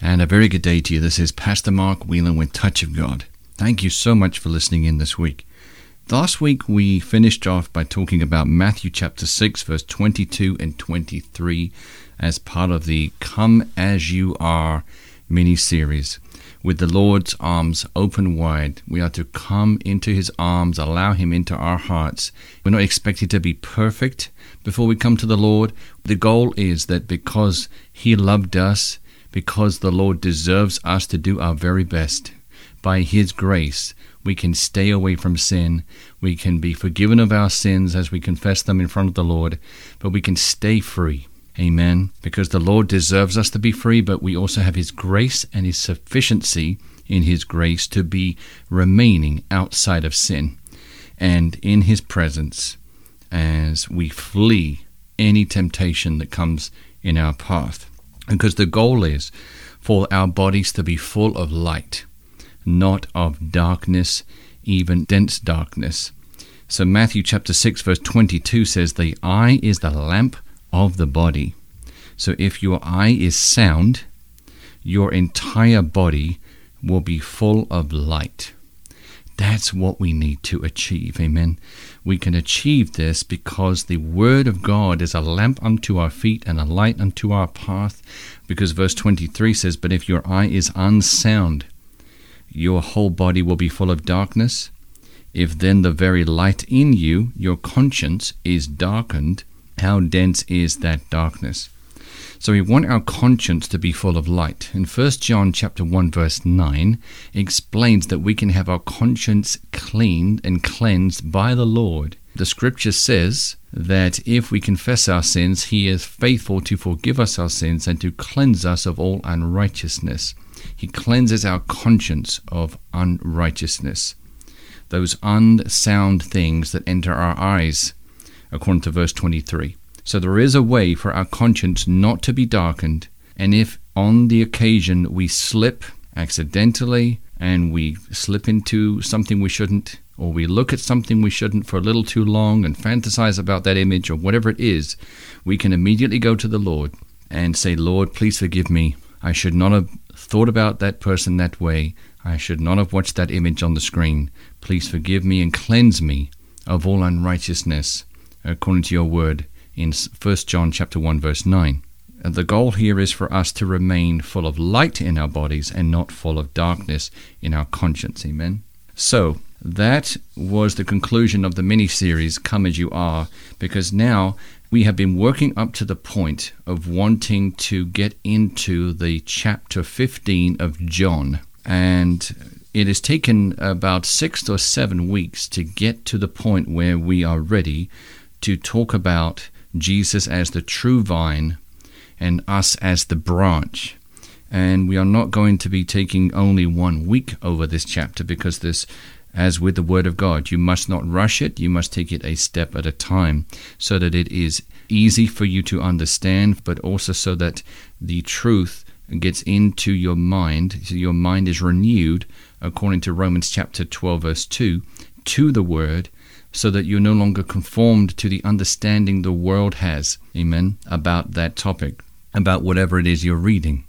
And a very good day to you. This is Pastor Mark Whelan with Touch of God. Thank you so much for listening in this week. Last week we finished off by talking about Matthew chapter 6, verse 22 and 23 as part of the Come As You Are mini series. With the Lord's arms open wide, we are to come into His arms, allow Him into our hearts. We're not expected to be perfect before we come to the Lord. The goal is that because He loved us, because the Lord deserves us to do our very best, by His grace, we can stay away from sin. We can be forgiven of our sins as we confess them in front of the Lord, but we can stay free. Amen. Because the Lord deserves us to be free, but we also have His grace and His sufficiency in His grace to be remaining outside of sin and in His presence as we flee any temptation that comes in our path. Because the goal is for our bodies to be full of light, not of darkness, even dense darkness. So Matthew chapter 6 verse 22 says the eye is the lamp of the body. So if your eye is sound, your entire body will be full of light. That's what we need to achieve. Amen. We can achieve this because the Word of God is a lamp unto our feet and a light unto our path. Because verse 23 says, But if your eye is unsound, your whole body will be full of darkness. If then the very light in you, your conscience, is darkened, how dense is that darkness? So we want our conscience to be full of light. And 1 John chapter 1 verse 9 explains that we can have our conscience cleaned and cleansed by the Lord. The scripture says that if we confess our sins, he is faithful to forgive us our sins and to cleanse us of all unrighteousness. He cleanses our conscience of unrighteousness. Those unsound things that enter our eyes, according to verse 23. So there is a way for our conscience not to be darkened, and if on the occasion we slip accidentally and we slip into something we shouldn't, or we look at something we shouldn't for a little too long and fantasize about that image or whatever it is, we can immediately go to the Lord and say, Lord, please forgive me. I should not have thought about that person that way. I should not have watched that image on the screen. Please forgive me and cleanse me of all unrighteousness according to your word in 1 John chapter 1 verse 9. And the goal here is for us to remain full of light in our bodies and not full of darkness in our conscience. Amen. So, that was the conclusion of the mini series Come As You Are, because now we have been working up to the point of wanting to get into the chapter 15 of John. And it has taken about six or seven weeks to get to the point where we are ready to talk about Jesus as the true vine and us as the branch. And we are not going to be taking only one week over this chapter because this, as with the Word of God, you must not rush it, you must take it a step at a time so that it is easy for you to understand, but also so that the truth gets into your mind, so your mind is renewed, according to Romans chapter 12, verse 2, to the Word so that you're no longer conformed to the understanding the world has, amen, about that topic, about whatever it is you're reading.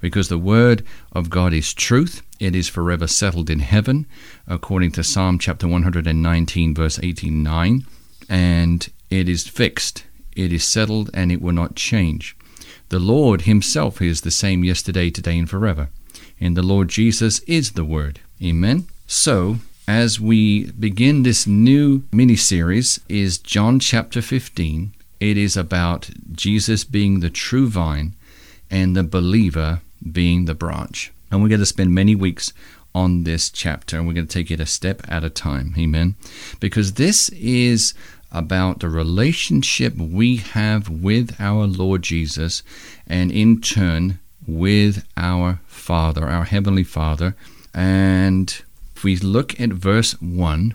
Because the Word of God is truth, it is forever settled in heaven, according to Psalm chapter 119, verse 89, and it is fixed, it is settled, and it will not change. The Lord Himself is the same yesterday, today, and forever. And the Lord Jesus is the Word. Amen. So, as we begin this new mini series is John chapter 15. It is about Jesus being the true vine and the believer being the branch. And we're going to spend many weeks on this chapter and we're going to take it a step at a time. Amen. Because this is about the relationship we have with our Lord Jesus and in turn with our Father, our Heavenly Father. And if we look at verse 1,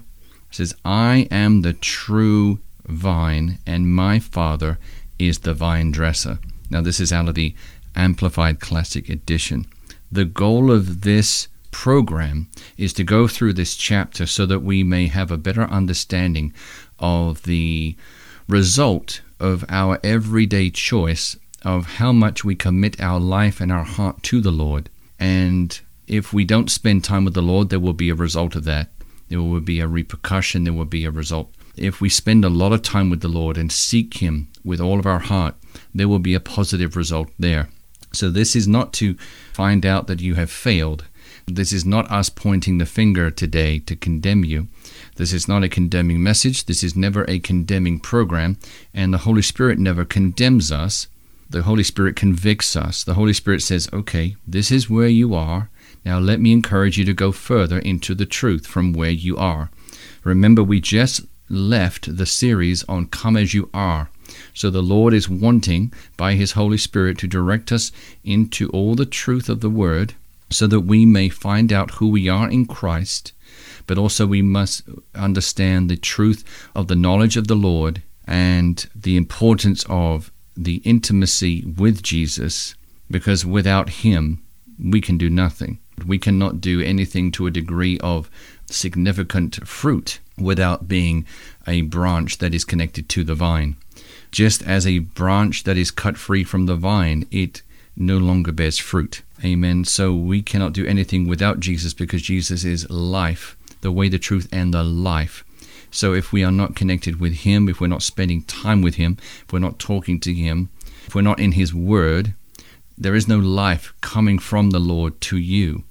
it says, I am the true vine, and my Father is the vine dresser. Now, this is out of the Amplified Classic Edition. The goal of this program is to go through this chapter so that we may have a better understanding of the result of our everyday choice of how much we commit our life and our heart to the Lord. And if we don't spend time with the Lord, there will be a result of that. There will be a repercussion, there will be a result. If we spend a lot of time with the Lord and seek Him with all of our heart, there will be a positive result there. So, this is not to find out that you have failed. This is not us pointing the finger today to condemn you. This is not a condemning message. This is never a condemning program. And the Holy Spirit never condemns us. The Holy Spirit convicts us. The Holy Spirit says, okay, this is where you are. Now let me encourage you to go further into the truth from where you are. Remember, we just left the series on Come As You Are. So the Lord is wanting, by His Holy Spirit, to direct us into all the truth of the Word so that we may find out who we are in Christ, but also we must understand the truth of the knowledge of the Lord and the importance of the intimacy with Jesus, because without Him, we can do nothing. We cannot do anything to a degree of significant fruit without being a branch that is connected to the vine. Just as a branch that is cut free from the vine, it no longer bears fruit. Amen. So we cannot do anything without Jesus because Jesus is life, the way, the truth, and the life. So if we are not connected with Him, if we're not spending time with Him, if we're not talking to Him, if we're not in His Word, there is no life coming from the Lord to you.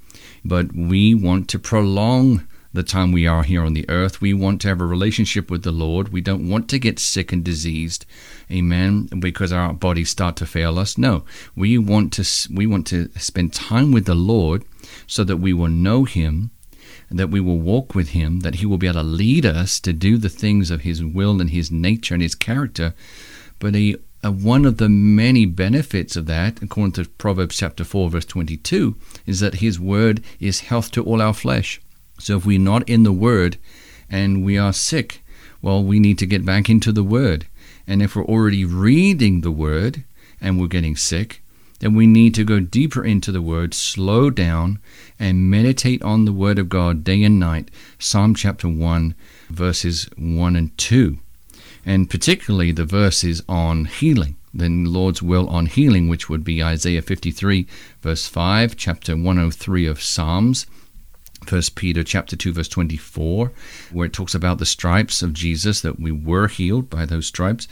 But we want to prolong the time we are here on the earth. We want to have a relationship with the Lord. We don't want to get sick and diseased, amen, because our bodies start to fail us. No, we want to we want to spend time with the Lord so that we will know Him, that we will walk with Him, that He will be able to lead us to do the things of His will and His nature and His character. But a, a one of the many benefits of that, according to Proverbs chapter 4, verse 22, is that His word is health to all our flesh. So if we're not in the Word and we are sick, well, we need to get back into the Word. And if we're already reading the Word and we're getting sick, then we need to go deeper into the Word, slow down, and meditate on the Word of God day and night. Psalm chapter 1, verses 1 and 2. And particularly the verses on healing, the Lord's will on healing, which would be Isaiah 53, verse 5, chapter 103 of Psalms, First Peter chapter 2 verse 24 where it talks about the stripes of Jesus that we were healed by those stripes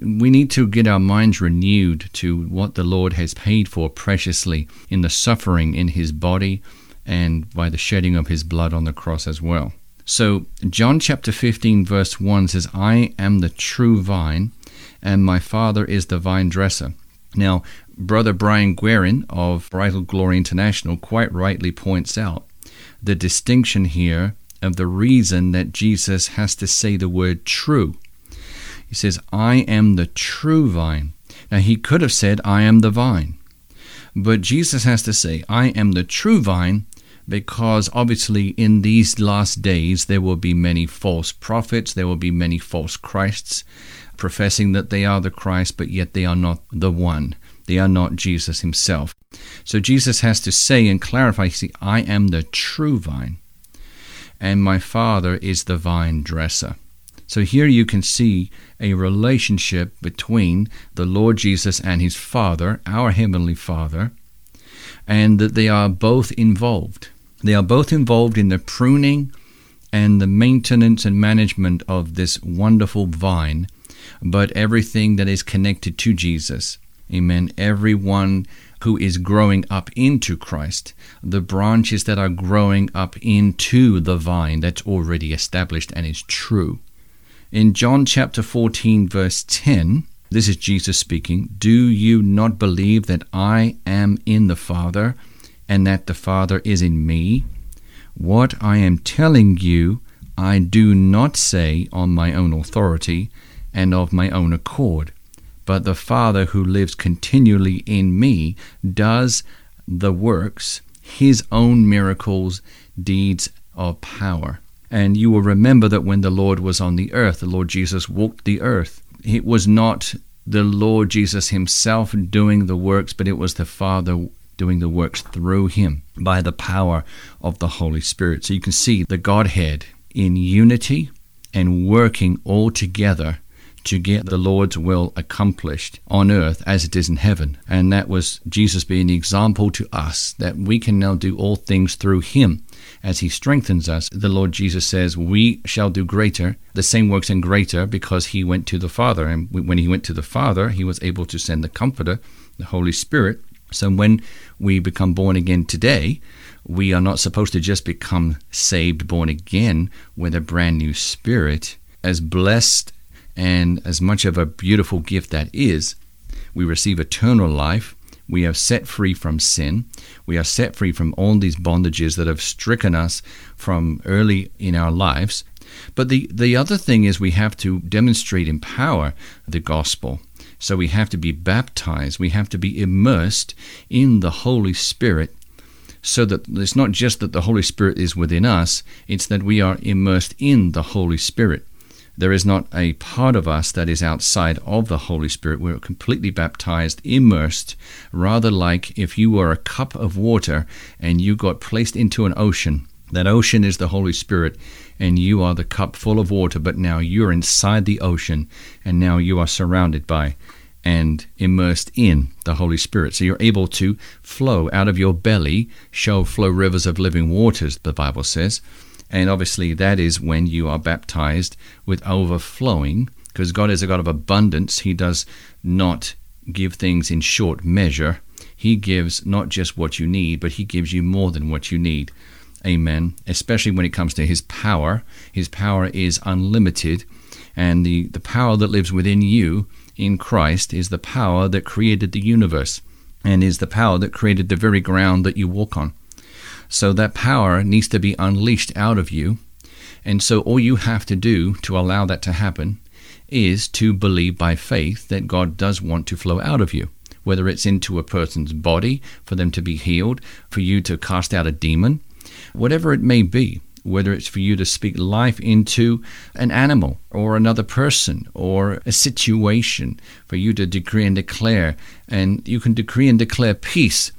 we need to get our minds renewed to what the Lord has paid for preciously in the suffering in his body and by the shedding of his blood on the cross as well. So, John chapter 15, verse 1 says, I am the true vine, and my Father is the vine dresser. Now, Brother Brian Guerin of Bridal Glory International quite rightly points out the distinction here of the reason that Jesus has to say the word true. He says, I am the true vine. Now, he could have said, I am the vine. But Jesus has to say, I am the true vine, because obviously in these last days there will be many false prophets, there will be many false Christs, professing that they are the Christ, but yet they are not the one. They are not Jesus himself. So Jesus has to say and clarify, see, I am the true vine, and my Father is the vine dresser. So here you can see a relationship between the Lord Jesus and his Father, our Heavenly Father, and that they are both involved. They are both involved in the pruning and the maintenance and management of this wonderful vine, but everything that is connected to Jesus. Amen. Everyone who is growing up into Christ, the branches that are growing up into the vine that's already established and is true. In John chapter 14, verse 10, this is Jesus speaking Do you not believe that I am in the Father and that the Father is in me? What I am telling you, I do not say on my own authority and of my own accord but the Father who lives continually in me does the works, his own miracles, deeds of power. And you will remember that when the Lord was on the earth, the Lord Jesus walked the earth. It was not the Lord Jesus himself doing the works, but it was the Father doing the works through him by the power of the Holy Spirit. So you can see the Godhead in unity and working all together to get the Lord's will accomplished on earth as it is in heaven. And that was Jesus being the example to us that we can now do all things through him as he strengthens us. The Lord Jesus says, We shall do greater, the same works and greater, because he went to the Father. And when he went to the Father, he was able to send the Comforter, the Holy Spirit. So when we become born again today, we are not supposed to just become saved, born again with a brand new spirit. As blessed and as much of a beautiful gift that is, we receive eternal life. We are set free from sin. We are set free from all these bondages that have stricken us from early in our lives. But the, the other thing is we have to demonstrate in power the gospel. So we have to be baptized. We have to be immersed in the Holy Spirit so that it's not just that the Holy Spirit is within us, it's that we are immersed in the Holy Spirit. There is not a part of us that is outside of the Holy Spirit. We're completely baptized, immersed, rather like if you were a cup of water and you got placed into an ocean. That ocean is the Holy Spirit, and you are the cup full of water, but now you're inside the ocean, and now you are surrounded by and immersed in the Holy Spirit. So you're able to flow out of your belly, shall flow rivers of living waters, the Bible says. And obviously, that is when you are baptized with overflowing, because God is a God of abundance. He does not give things in short measure. He gives not just what you need, but He gives you more than what you need. Amen. Especially when it comes to His power. His power is unlimited, and the, the power that lives within you in Christ is the power that created the universe and is the power that created the very ground that you walk on. So that power needs to be unleashed out of you. And so all you have to do to allow that to happen is to believe by faith that God does want to flow out of you. Whether it's into a person's body for them to be healed, for you to cast out a demon, whatever it may be, whether it's for you to speak life into an animal or another person or a situation, for you to decree and declare. And you can decree and declare peace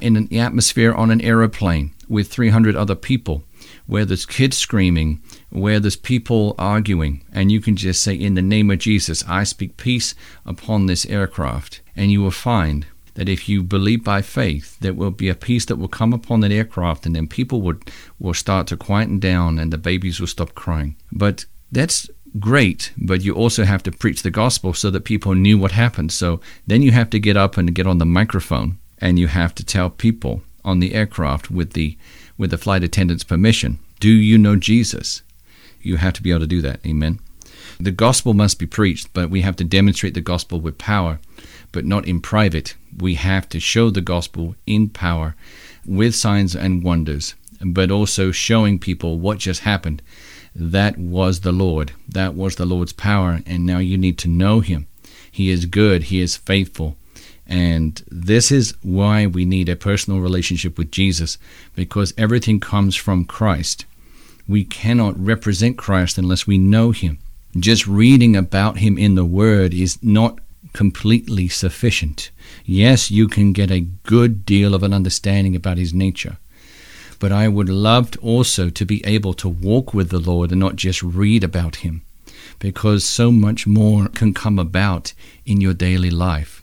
in the atmosphere on an aeroplane with 300 other people where there's kids screaming, where there's people arguing, and you can just say, In the name of Jesus, I speak peace upon this aircraft. And you will find that if you believe by faith, there will be a peace that will come upon that aircraft, and then people would, will start to quieten down and the babies will stop crying. But that's great, but you also have to preach the gospel so that people knew what happened. So then you have to get up and get on the microphone and you have to tell people on the aircraft with the with the flight attendant's permission, do you know Jesus? You have to be able to do that. Amen. The gospel must be preached, but we have to demonstrate the gospel with power, but not in private. We have to show the gospel in power with signs and wonders, but also showing people what just happened. That was the Lord. That was the Lord's power, and now you need to know him. He is good, he is faithful. And this is why we need a personal relationship with Jesus, because everything comes from Christ. We cannot represent Christ unless we know Him. Just reading about Him in the Word is not completely sufficient. Yes, you can get a good deal of an understanding about His nature. But I would love to also to be able to walk with the Lord and not just read about Him, because so much more can come about in your daily life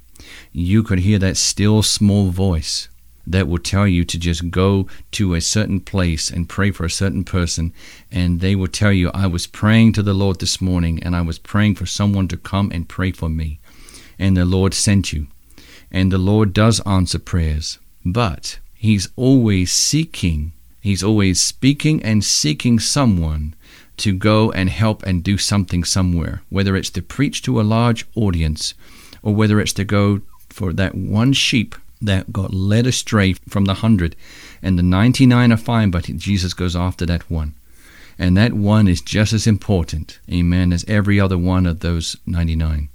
you could hear that still small voice that will tell you to just go to a certain place and pray for a certain person. And they will tell you, I was praying to the Lord this morning and I was praying for someone to come and pray for me. And the Lord sent you. And the Lord does answer prayers. But He's always seeking, He's always speaking and seeking someone to go and help and do something somewhere, whether it's to preach to a large audience or whether it's to go for that one sheep that got led astray from the hundred, and the 99 are fine, but Jesus goes after that one. And that one is just as important, amen, as every other one of those 99.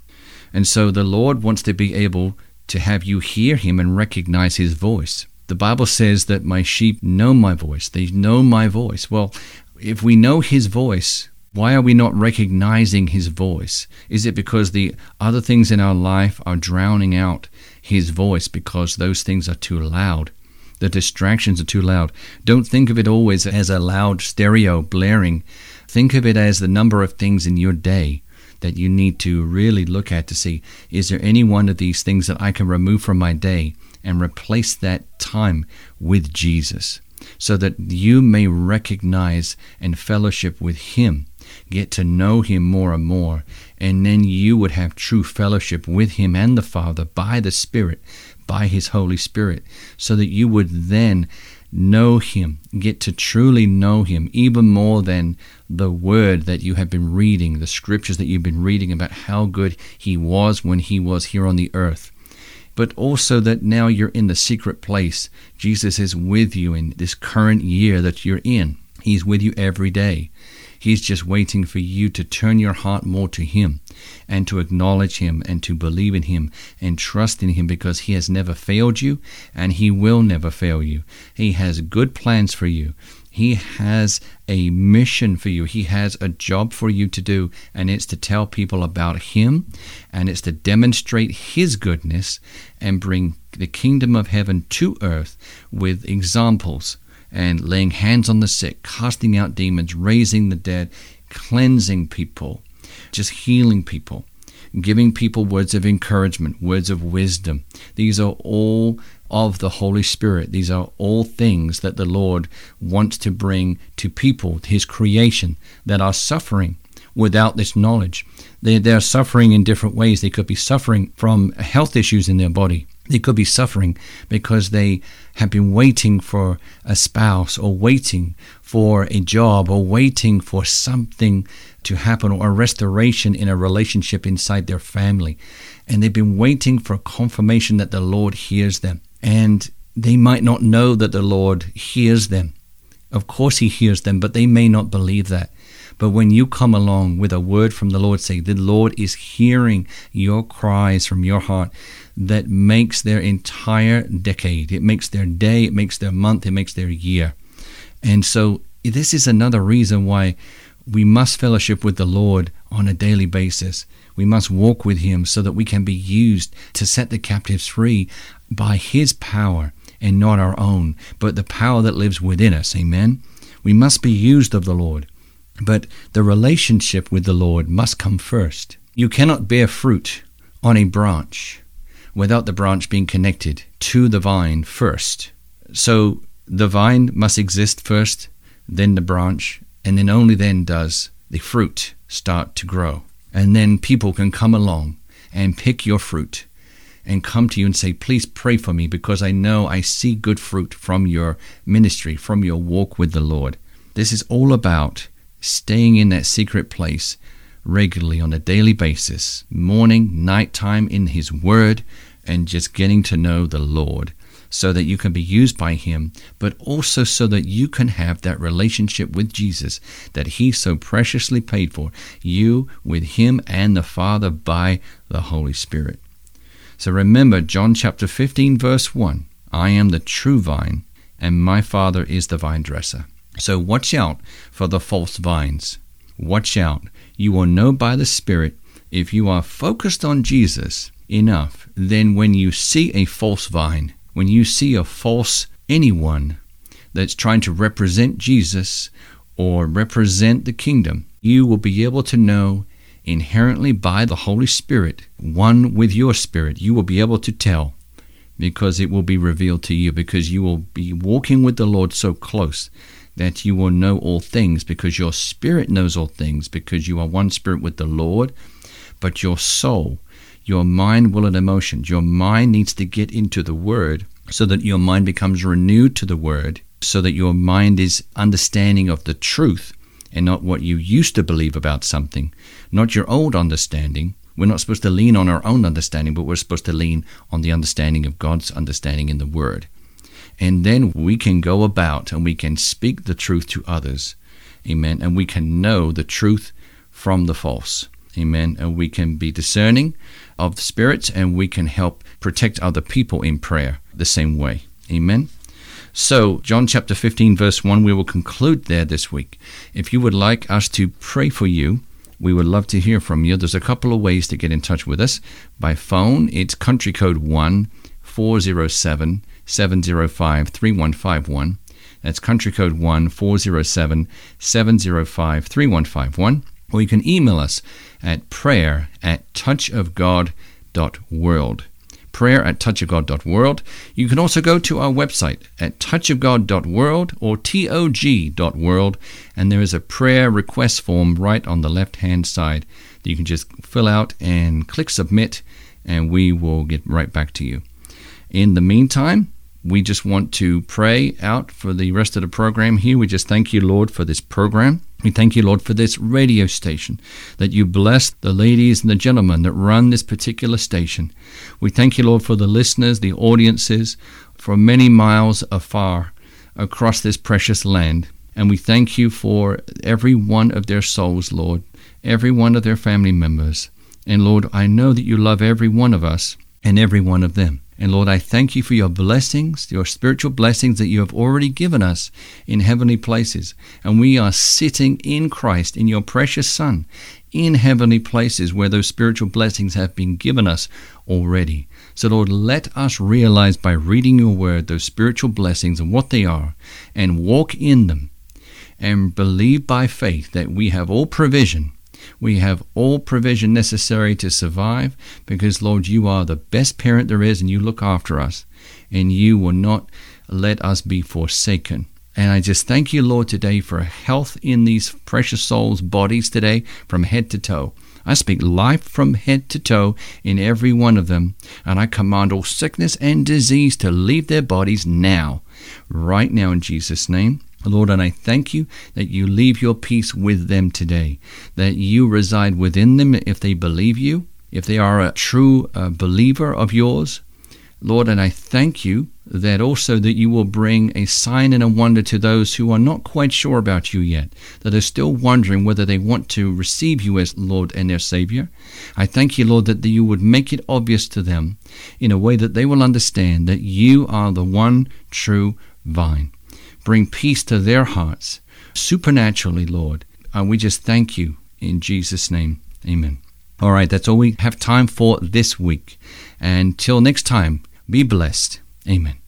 And so the Lord wants to be able to have you hear Him and recognize His voice. The Bible says that my sheep know my voice. They know my voice. Well, if we know His voice, why are we not recognizing his voice? Is it because the other things in our life are drowning out his voice because those things are too loud? The distractions are too loud. Don't think of it always as a loud stereo blaring. Think of it as the number of things in your day that you need to really look at to see is there any one of these things that I can remove from my day and replace that time with Jesus? So that you may recognize and fellowship with Him, get to know Him more and more, and then you would have true fellowship with Him and the Father by the Spirit, by His Holy Spirit, so that you would then know Him, get to truly know Him, even more than the Word that you have been reading, the scriptures that you've been reading about how good He was when He was here on the earth. But also that now you're in the secret place. Jesus is with you in this current year that you're in. He's with you every day. He's just waiting for you to turn your heart more to Him and to acknowledge Him and to believe in Him and trust in Him because He has never failed you and He will never fail you. He has good plans for you. He has a mission for you. He has a job for you to do, and it's to tell people about Him, and it's to demonstrate His goodness and bring the kingdom of heaven to earth with examples and laying hands on the sick, casting out demons, raising the dead, cleansing people, just healing people, giving people words of encouragement, words of wisdom. These are all of the Holy Spirit. These are all things that the Lord wants to bring to people, His creation, that are suffering without this knowledge. They, they're suffering in different ways. They could be suffering from health issues in their body. They could be suffering because they have been waiting for a spouse or waiting for a job or waiting for something to happen or a restoration in a relationship inside their family. And they've been waiting for confirmation that the Lord hears them. And they might not know that the Lord hears them. Of course, He hears them, but they may not believe that. But when you come along with a word from the Lord, say, The Lord is hearing your cries from your heart, that makes their entire decade. It makes their day, it makes their month, it makes their year. And so, this is another reason why we must fellowship with the Lord on a daily basis. We must walk with Him so that we can be used to set the captives free by His power and not our own, but the power that lives within us. Amen. We must be used of the Lord, but the relationship with the Lord must come first. You cannot bear fruit on a branch without the branch being connected to the vine first. So the vine must exist first, then the branch, and then only then does the fruit start to grow. And then people can come along and pick your fruit and come to you and say, Please pray for me because I know I see good fruit from your ministry, from your walk with the Lord. This is all about staying in that secret place regularly on a daily basis, morning, night time in His Word, and just getting to know the Lord so that you can be used by Him, but also so that you can have that relationship with Jesus that He so preciously paid for, you with Him and the Father by the Holy Spirit. So remember John chapter 15, verse 1 I am the true vine, and my Father is the vine dresser. So watch out for the false vines. Watch out. You will know by the Spirit if you are focused on Jesus enough, then when you see a false vine, when you see a false anyone that's trying to represent Jesus or represent the kingdom, you will be able to know inherently by the Holy Spirit, one with your spirit, you will be able to tell because it will be revealed to you, because you will be walking with the Lord so close that you will know all things, because your spirit knows all things, because you are one spirit with the Lord, but your soul, your mind, will, and emotions, your mind needs to get into the Word so that your mind becomes renewed to the Word, so that your mind is understanding of the truth and not what you used to believe about something, not your old understanding. We're not supposed to lean on our own understanding, but we're supposed to lean on the understanding of God's understanding in the Word. And then we can go about and we can speak the truth to others. Amen. And we can know the truth from the false. Amen. And we can be discerning of the spirits and we can help protect other people in prayer the same way. Amen. So, John chapter 15, verse 1, we will conclude there this week. If you would like us to pray for you, we would love to hear from you. There's a couple of ways to get in touch with us. By phone, it's country code 1 407 705 3151. That's country code 1 407 705 3151. Or you can email us at prayer at touchofgod.world. Prayer at touchofgod.world. You can also go to our website at touchofgod.world or tog.world, and there is a prayer request form right on the left hand side that you can just fill out and click submit, and we will get right back to you. In the meantime, we just want to pray out for the rest of the program here. We just thank you, Lord, for this program. We thank you, Lord, for this radio station, that you bless the ladies and the gentlemen that run this particular station. We thank you, Lord, for the listeners, the audiences from many miles afar across this precious land. And we thank you for every one of their souls, Lord, every one of their family members. And Lord, I know that you love every one of us and every one of them. And Lord, I thank you for your blessings, your spiritual blessings that you have already given us in heavenly places. And we are sitting in Christ, in your precious Son, in heavenly places where those spiritual blessings have been given us already. So, Lord, let us realize by reading your word those spiritual blessings and what they are and walk in them and believe by faith that we have all provision we have all provision necessary to survive because, Lord, you are the best parent there is and you look after us and you will not let us be forsaken. And I just thank you, Lord, today for health in these precious souls' bodies today from head to toe. I speak life from head to toe in every one of them, and I command all sickness and disease to leave their bodies now, right now in Jesus' name. Lord, and I thank you that you leave your peace with them today, that you reside within them if they believe you, if they are a true uh, believer of yours. Lord, and I thank you that also that you will bring a sign and a wonder to those who are not quite sure about you yet, that are still wondering whether they want to receive you as Lord and their Savior. I thank you, Lord, that you would make it obvious to them in a way that they will understand that you are the one true vine bring peace to their hearts supernaturally, Lord. Uh, we just thank you in Jesus' name. Amen. All right, that's all we have time for this week. Until next time, be blessed. Amen.